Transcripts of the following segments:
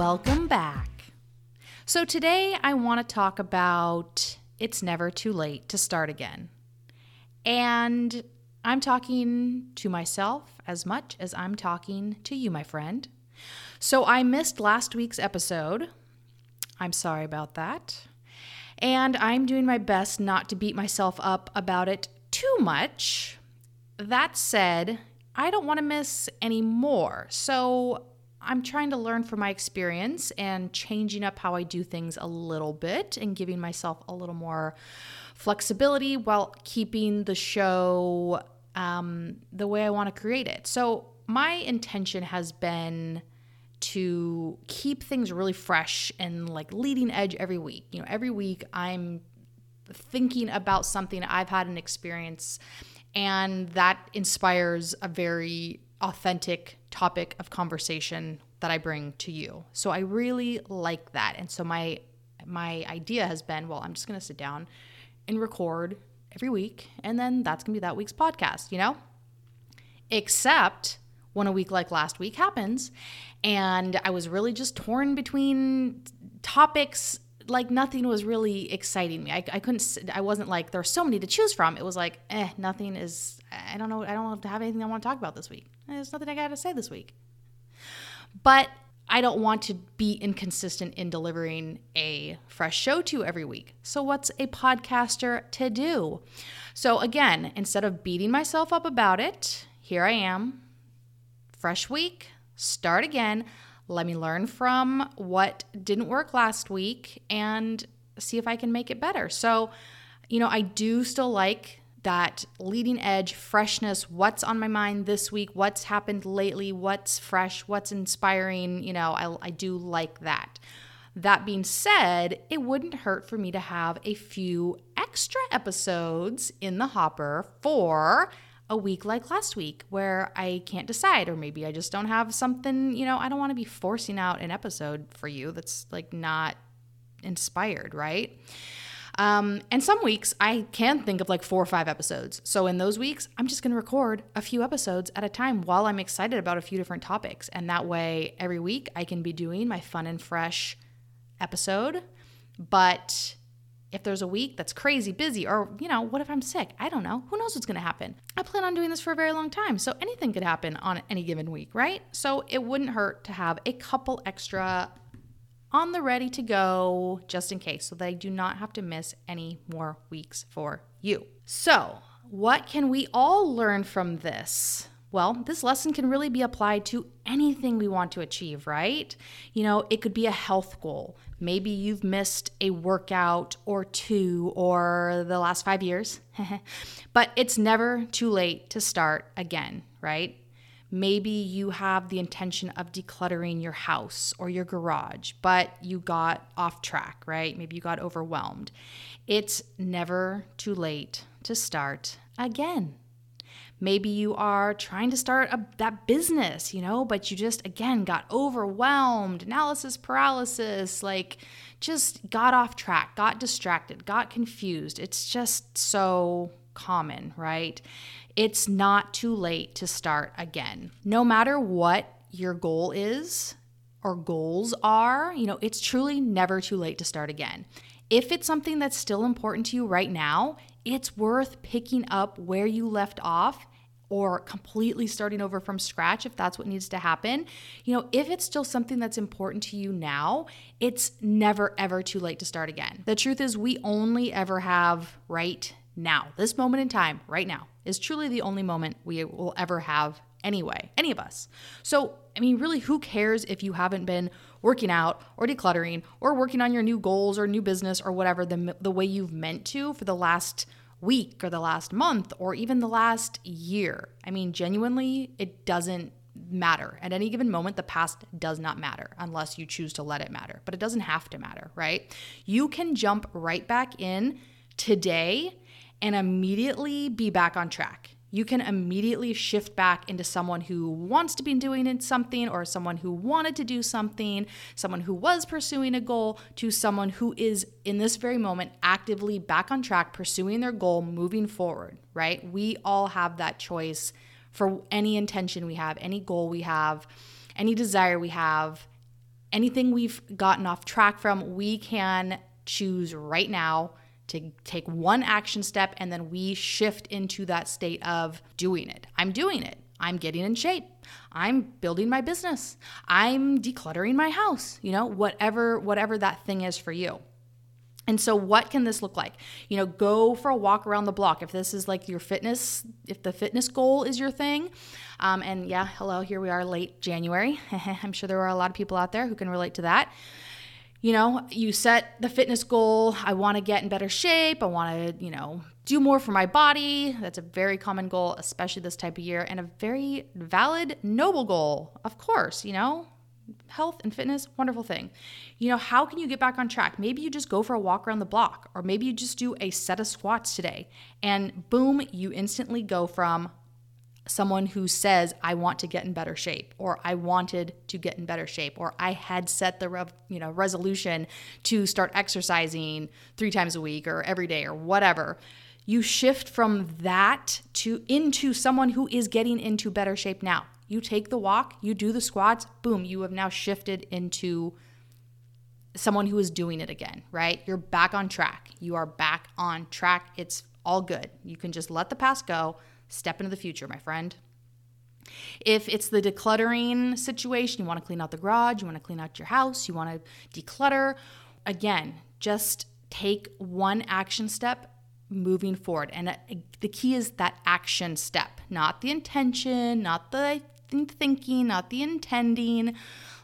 Welcome back. So, today I want to talk about it's never too late to start again. And I'm talking to myself as much as I'm talking to you, my friend. So, I missed last week's episode. I'm sorry about that. And I'm doing my best not to beat myself up about it too much. That said, I don't want to miss any more. So I'm trying to learn from my experience and changing up how I do things a little bit and giving myself a little more flexibility while keeping the show um, the way I want to create it. So, my intention has been to keep things really fresh and like leading edge every week. You know, every week I'm thinking about something I've had an experience, and that inspires a very authentic topic of conversation that I bring to you. So I really like that. And so my my idea has been, well, I'm just going to sit down and record every week and then that's going to be that week's podcast, you know? Except when a week like last week happens and I was really just torn between topics like nothing was really exciting me. I, I couldn't, I wasn't like, there's so many to choose from. It was like, eh, nothing is, I don't know, I don't have anything I want to talk about this week. There's nothing I got to say this week. But I don't want to be inconsistent in delivering a fresh show to you every week. So, what's a podcaster to do? So, again, instead of beating myself up about it, here I am, fresh week, start again. Let me learn from what didn't work last week and see if I can make it better. So, you know, I do still like that leading edge freshness. What's on my mind this week? What's happened lately? What's fresh? What's inspiring? You know I, I do like that. That being said it wouldn't hurt for me to have a few extra episodes in the hopper for a week like last week where I can't decide, or maybe I just don't have something, you know, I don't want to be forcing out an episode for you that's like not inspired, right? Um, and some weeks I can think of like four or five episodes. So in those weeks, I'm just going to record a few episodes at a time while I'm excited about a few different topics. And that way, every week I can be doing my fun and fresh episode. But if there's a week that's crazy busy, or, you know, what if I'm sick? I don't know. Who knows what's going to happen? I plan on doing this for a very long time. So anything could happen on any given week, right? So it wouldn't hurt to have a couple extra on the ready to go just in case so that I do not have to miss any more weeks for you. So, what can we all learn from this? Well, this lesson can really be applied to anything we want to achieve, right? You know, it could be a health goal. Maybe you've missed a workout or two or the last five years, but it's never too late to start again, right? Maybe you have the intention of decluttering your house or your garage, but you got off track, right? Maybe you got overwhelmed. It's never too late to start again. Maybe you are trying to start a, that business, you know, but you just, again, got overwhelmed, analysis paralysis, like just got off track, got distracted, got confused. It's just so common, right? It's not too late to start again. No matter what your goal is or goals are, you know, it's truly never too late to start again. If it's something that's still important to you right now, it's worth picking up where you left off or completely starting over from scratch if that's what needs to happen. You know, if it's still something that's important to you now, it's never ever too late to start again. The truth is, we only ever have right now. This moment in time, right now, is truly the only moment we will ever have anyway, any of us. So, I mean, really, who cares if you haven't been working out or decluttering or working on your new goals or new business or whatever the, the way you've meant to for the last week or the last month or even the last year. I mean, genuinely, it doesn't matter. At any given moment, the past does not matter unless you choose to let it matter, but it doesn't have to matter, right? You can jump right back in today and immediately be back on track. You can immediately shift back into someone who wants to be doing something or someone who wanted to do something, someone who was pursuing a goal, to someone who is in this very moment actively back on track, pursuing their goal, moving forward, right? We all have that choice for any intention we have, any goal we have, any desire we have. anything we've gotten off track from, we can choose right now to take one action step and then we shift into that state of doing it. I'm doing it. I'm getting in shape. I'm building my business. I'm decluttering my house. You know, whatever whatever that thing is for you. And so, what can this look like? You know, go for a walk around the block. If this is like your fitness, if the fitness goal is your thing, um, and yeah, hello, here we are late January. I'm sure there are a lot of people out there who can relate to that. You know, you set the fitness goal. I want to get in better shape. I want to, you know, do more for my body. That's a very common goal, especially this type of year, and a very valid, noble goal, of course, you know, health and fitness, wonderful thing. You know, how can you get back on track? Maybe you just go for a walk around the block, or maybe you just do a set of squats today, and boom, you instantly go from someone who says I want to get in better shape or I wanted to get in better shape or I had set the rev, you know resolution to start exercising 3 times a week or every day or whatever you shift from that to into someone who is getting into better shape now you take the walk, you do the squats, boom, you have now shifted into someone who is doing it again, right? You're back on track. You are back on track. It's all good. You can just let the past go, step into the future, my friend. If it's the decluttering situation, you want to clean out the garage, you want to clean out your house, you want to declutter, again, just take one action step moving forward. And uh, the key is that action step, not the intention, not the thinking, not the intending.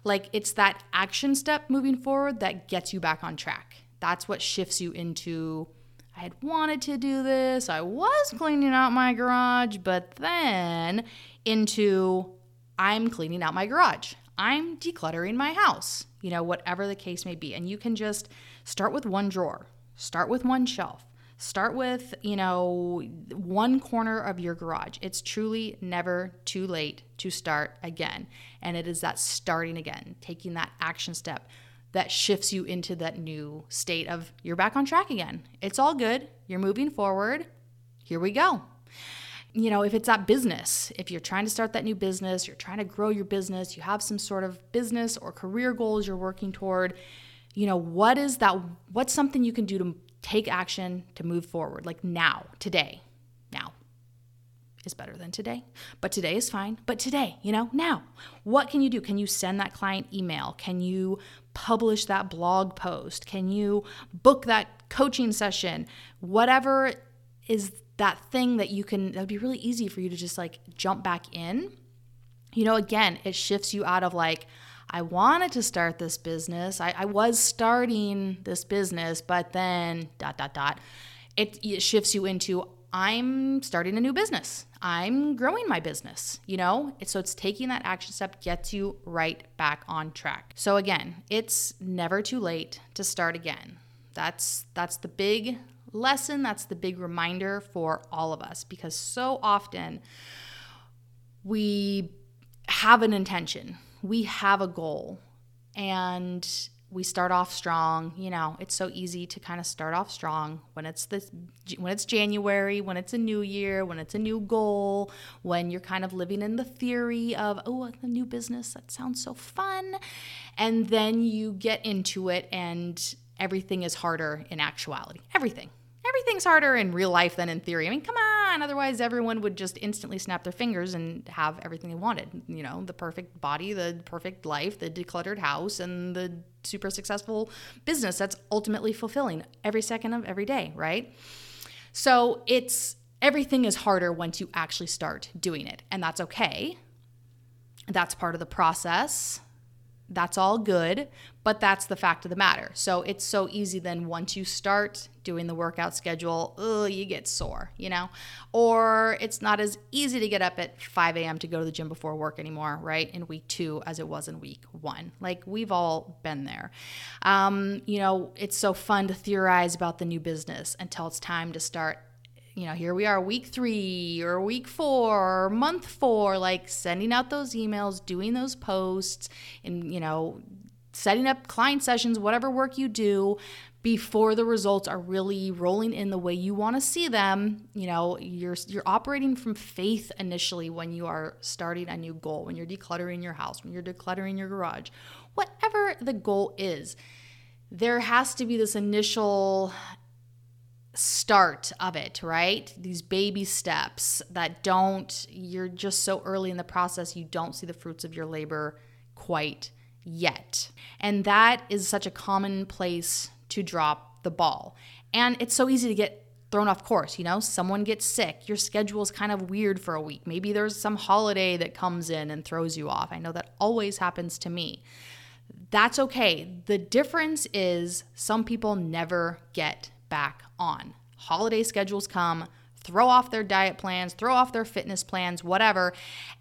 Like it's that action step moving forward that gets you back on track. That's what shifts you into I had wanted to do this. I was cleaning out my garage, but then into I'm cleaning out my garage. I'm decluttering my house, you know, whatever the case may be. And you can just start with one drawer, start with one shelf, Start with, you know, one corner of your garage. It's truly never too late to start again. And it is that starting again, taking that action step that shifts you into that new state of you're back on track again. It's all good. You're moving forward. Here we go. You know, if it's that business, if you're trying to start that new business, you're trying to grow your business, you have some sort of business or career goals you're working toward, you know, what is that? What's something you can do to take action to move forward, like now, today. Now is better than today, but today is fine. But today, you know, now, what can you do? Can you send that client email? Can you publish that blog post? Can you book that coaching session? Whatever is that thing that you can, that would be really easy for you to just like jump back in. You know, again, it shifts you out of like, I wanted to start this business. I, I was starting this business, but then dot dot dot. It, it shifts you into I'm starting a new business. I'm growing my business, you know? So it's taking that action step gets you right back on track. So again, it's never too late to start again. That's that's the big lesson, that's the big reminder for all of us because so often we have an intention we have a goal and we start off strong you know it's so easy to kind of start off strong when it's this when it's january when it's a new year when it's a new goal when you're kind of living in the theory of oh a new business that sounds so fun. And then you get into it and everything is harder in actuality. Everything. Everything's harder in real life than in theory. I mean come on Otherwise, everyone would just instantly snap their fingers and have everything they wanted. You know, the perfect body, the perfect life, the decluttered house, and the super successful business that's ultimately fulfilling every second of every day, right? So it's everything is harder once you actually start doing it. And that's okay. That's part of the process. That's all good, but that's the fact of the matter. So it's so easy then once you start doing the workout schedule, ugh, you get sore, you know? Or it's not as easy to get up at 5 a.m. to go to the gym before work anymore, right? In week two as it was in week one. Like we've all been there. Um, you know, it's so fun to theorize about the new business until it's time to start you know, here we are, week three or week four or month four, like sending out those emails, doing those posts, and, you know, setting up client sessions, whatever work you do before the results are really rolling in the way you want to see them. You know, you're you're operating from faith initially when you are starting a new goal, when you're decluttering your house, when you're decluttering your garage. Whatever the goal is, there has to be this initial start of it, right? These baby steps that don't, you're just so early in the process, you don't see the fruits of your labor quite yet. And that is such a common place to drop the ball. And it's so easy to get thrown off course, you know? Someone gets sick, your schedule is kind of weird for a week. Maybe there's some holiday that comes in and throws you off. I know that always happens to me. That's okay. The difference is some people never get back on. Holiday schedules come, throw off their diet plans, throw off their fitness plans, whatever.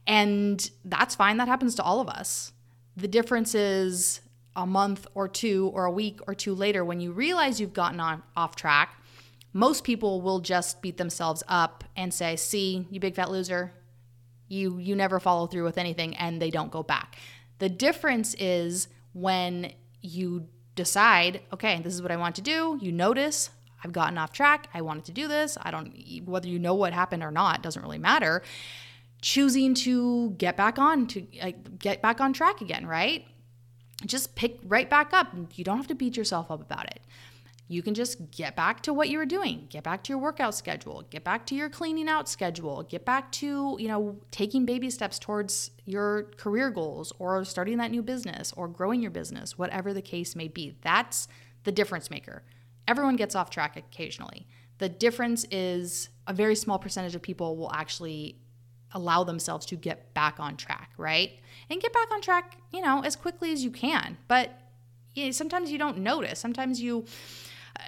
And that's fine. That happens to all of us. The difference is a month or two or a week or two later when you realize you've gotten on off track, most people will just beat themselves up and say, "See, you big fat loser, you you never follow through with anything," and they don't go back. The difference is when you decide, okay, this is what I want to do. You notice I've gotten off track. I wanted to do this. I don't whether you know what happened or not doesn't really matter. Choosing to get back on to get back on track again, right? Just pick right back up. You don't have to beat yourself up about it. You can just get back to what you were doing. Get back to your workout schedule. Get back to your cleaning out schedule. Get back to, you know, taking baby steps towards your career goals or starting that new business or growing your business, whatever the case may be. That's the difference maker. Everyone gets off track occasionally. The difference is a very small percentage of people will actually allow themselves to get back on track, right? And get back on track, you know, as quickly as you can. But you know, sometimes you don't notice. Sometimes you uh,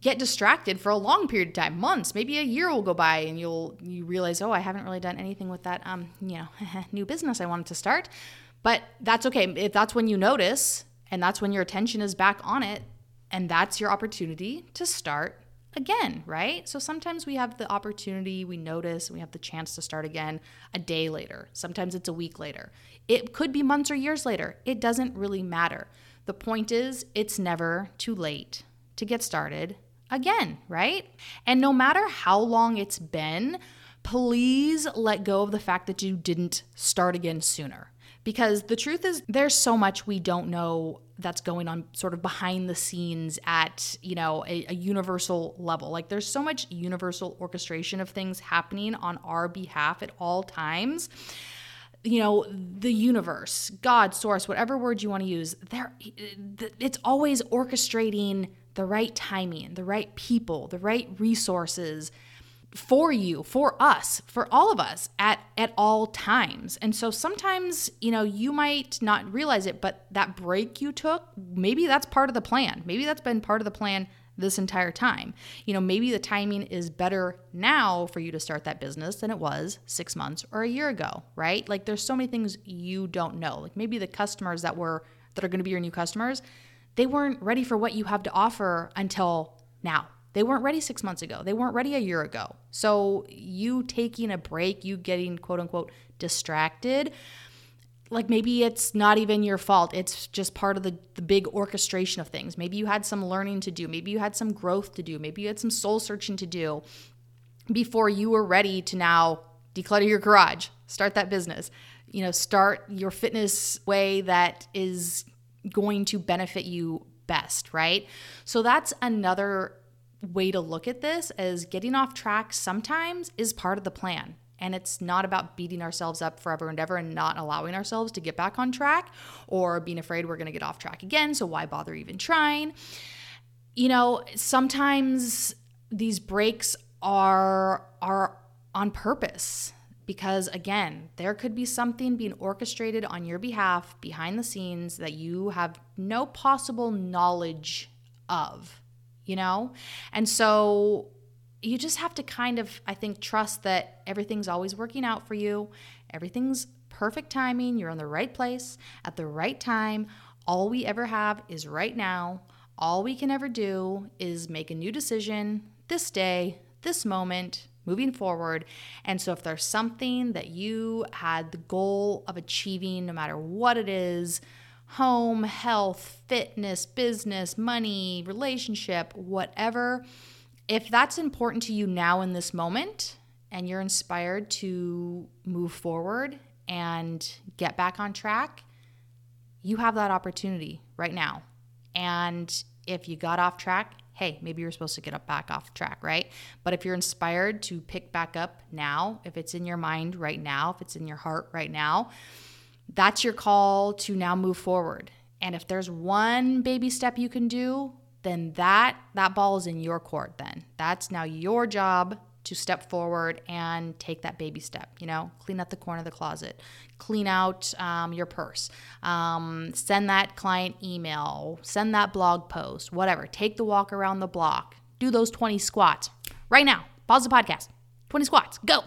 get distracted for a long period of time, months, maybe a year will go by, and you'll you realize, oh, I haven't really done anything with that, um, you know, new business I wanted to start. But that's okay. If that's when you notice, and that's when your attention is back on it, and that's your opportunity to start again, right? So sometimes we have the opportunity, we notice, we have the chance to start again a day later. Sometimes it's a week later. It could be months or years later. It doesn't really matter. The point is, it's never too late to get started again, right? And no matter how long it's been, please let go of the fact that you didn't start again sooner. Because the truth is, there's so much we don't know that's going on sort of behind the scenes at you know a, a, universal level. Like there's so much universal orchestration of things happening on our behalf at all times. You know the universe god source whatever word you want to use there it's always orchestrating the right timing the right people the right resources for you, for us, for all of us at at all times. And so sometimes, you know, you might not realize it, but that break you took, maybe that's part of the plan. Maybe that's been part of the plan this entire time. You know, maybe the timing is better now for you to start that business than it was 6 months or a year ago, right? Like there's so many things you don't know. Like maybe the customers that were that are going to be your new customers, they weren't ready for what you have to offer until now they weren't ready six months ago. They weren't ready a year ago. So, you taking a break, you getting quote unquote distracted, like maybe it's not even your fault. It's just part of the, the big orchestration of things. Maybe you had some learning to do. Maybe you had some growth to do. Maybe you had some soul searching to do before you were ready to now declutter your garage, start that business, you know, start your fitness way that is going to benefit you best, right? So that's another way to look at this as getting off track sometimes is part of the plan. And it's not about beating ourselves up forever and ever and not allowing ourselves to get back on track or being afraid we're going to get off track again. So why bother even trying? You know, sometimes these breaks are are on purpose because again, there could be something being orchestrated on your behalf behind the scenes that you have no possible knowledge of you know? And so you just have to kind of, I think, trust that everything's always working out for you. Everything's perfect timing. You're in the right place at the right time. All we ever have is right now. All we can ever do is make a new decision this day, this moment, moving forward. And so, if there's something that you had the goal of achieving, no matter what it is, home, health, fitness, business, money, relationship, whatever. If that's important to you now in this moment and you're inspired to move forward and get back on track, you have that opportunity right now. And if you got off track, hey, maybe you're supposed to get up back off track, right? But if you're inspired to pick back up now, if it's in your mind right now, if it's in your heart right now, that's your call to now move forward. And if there's one baby step you can do, then that that ball is in your court then. That's now your job to step forward and take that baby step. You know, clean up the corner of the closet, clean out um, your purse, um, send that client email, send that blog post, whatever. Take the walk around the block, do those 20 squats right now. Pause the podcast. 20 squats, go.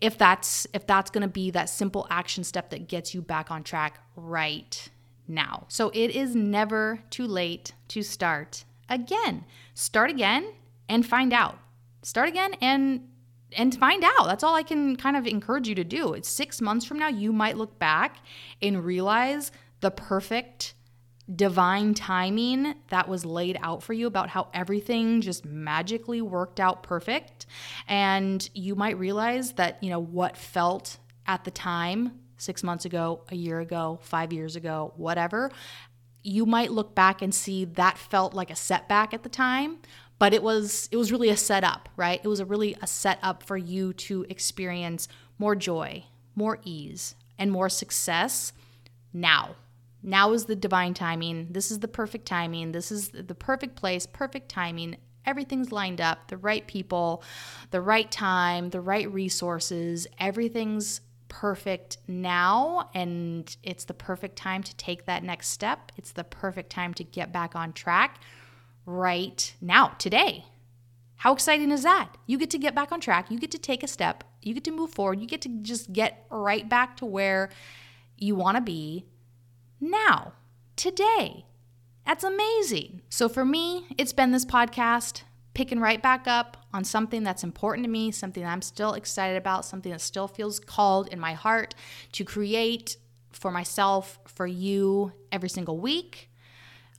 If that's if that's going to be that simple action step that gets you back on track right now. So it is never too late to start again. Start again and find out start again and and find out. That's all I can kind of encourage you to do. It's 6 months from now you might look back and realize the perfect divine timing that was laid out for you about how everything just magically worked out perfect and you might realize that you know what felt at the time 6 months ago, a year ago, 5 years ago, whatever, you might look back and see that felt like a setback at the time, but it was it was really a setup, right? It was a really a setup for you to experience more joy, more ease, and more success now. Now is the divine timing. This is the perfect timing. This is the perfect place, perfect timing. Everything's lined up, the right people, the right time, the right resources. Everything's perfect now and it's the perfect time to take that next step. It's the perfect time to get back on track right now, today. How exciting is that? You get to get back on track. You get to take a step. You get to move forward. You get to just get right back to where you want to be now, today. That's amazing. So for me, it's been this podcast picking right back up on something that's important to me, something I'm still excited about, something that still feels called in my heart to create for myself, for you every single week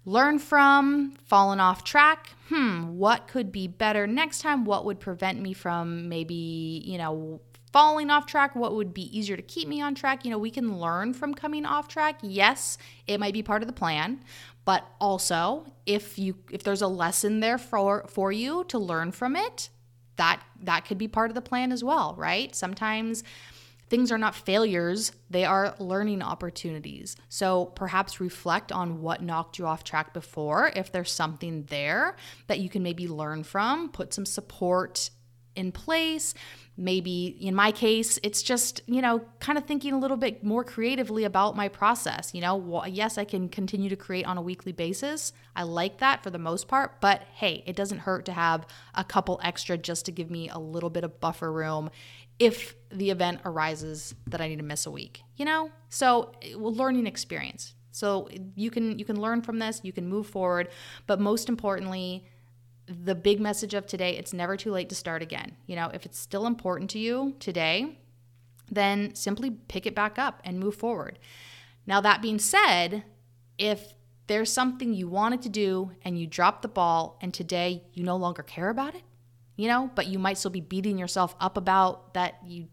learn from, fallen off track. Hmm, what could be better next time? What would prevent me from maybe, you know, falling off track? What would be easier to keep me on track? You know, we can learn from coming off track. Yes, it might be part of the plan, but also if you if there's a lesson there for for you to learn from it, that that could be part of the plan as well, right? Sometimes things are not failures, they are learning opportunities. So perhaps reflect on what knocked you off track before. If there's something there that you can maybe learn from, put some support in place. Maybe in my case, it's just, you know, kind of thinking a little bit more creatively about my process. You know, yes, I can continue to create on a weekly basis. I like that for the most part, but hey, it doesn't hurt to have a couple extra just to give me a little bit of buffer room if the event arises that I need to miss a week, you know? So, eh, well, learning experience. So you can you can learn from this, you can move forward, but most importantly, the big message of today, it's never too late to start again. You know, if it's still important to you today, then simply pick it back up and move forward. Now that being said, if there's something you wanted to do and you dropped the ball and today you no longer care about it, you know, but you might still be beating yourself up about that you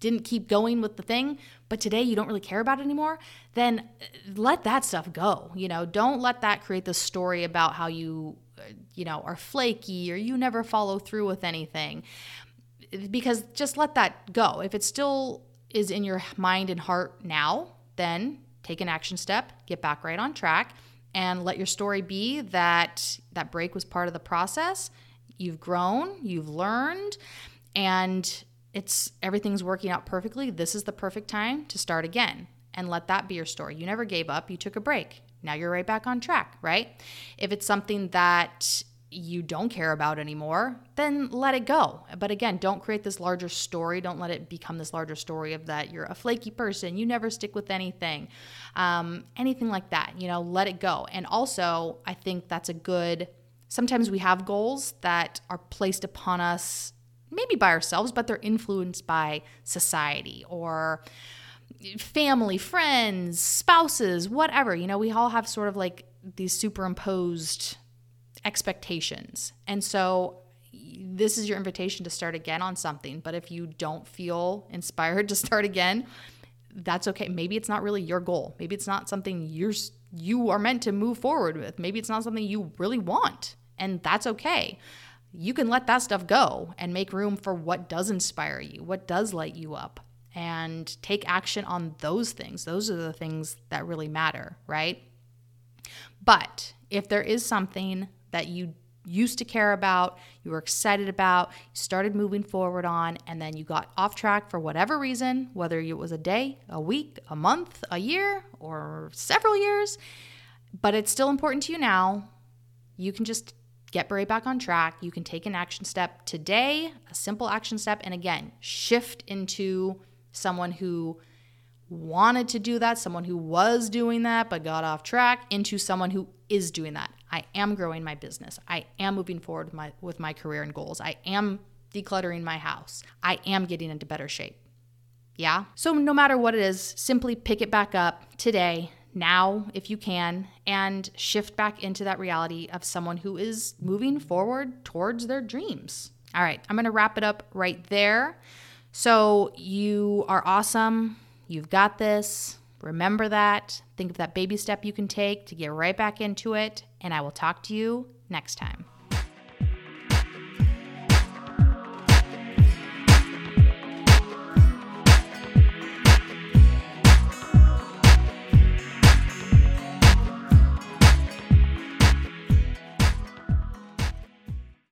didn't keep going with the thing, but today you don't really care about it anymore, then let that stuff go. You know, don't let that create the story about how you, you know, are flaky or you never follow through with anything. Because just let that go. If it still is in your mind and heart now, then take an action step, get back right on track, and let your story be that that break was part of the process you've grown, you've learned, and it's everything's working out perfectly. This is the perfect time to start again and let that be your story. You never gave up, you took a break. Now you're right back on track, right? If it's something that you don't care about anymore, then let it go. But again, don't create this larger story. Don't let it become this larger story of that you're a flaky person, you never stick with anything, um, anything like that. You know, let it go. And also, I think that's a good Sometimes we have goals that are placed upon us, maybe by ourselves, but they're influenced by society or family, friends, spouses, whatever. You know, we all have sort of like these superimposed expectations. And so this is your invitation to start again on something. But if you don't feel inspired to start again, that's okay. Maybe it's not really your goal. Maybe it's not something you're you are meant to move forward with. Maybe it's not something you really want, and that's okay. You can let that stuff go and make room for what does inspire you, what does light you up, and take action on those things. Those are the things that really matter, right? But if there is something that you used to care about, you were excited about, you started moving forward on, and then you got off track for whatever reason, whether it was a day, a week, a month, a year, or several years, but it's still important to you now, you can just get right back on track. You can take an action step today, a simple action step, and again, shift into someone who wanted to do that, someone who was doing that but got off track, into someone who is doing that. I am growing my business. I am moving forward with my, with my career and goals. I am decluttering my house. I am getting into better shape. Yeah? So, no matter what it is, simply pick it back up today, now, if you can, and shift back into that reality of someone who is moving forward towards their dreams. All right, I'm gonna wrap it up right there. So, you are awesome. You've got this. Remember that. Think of that baby step you can take to get right back into it. And I will talk to you next time.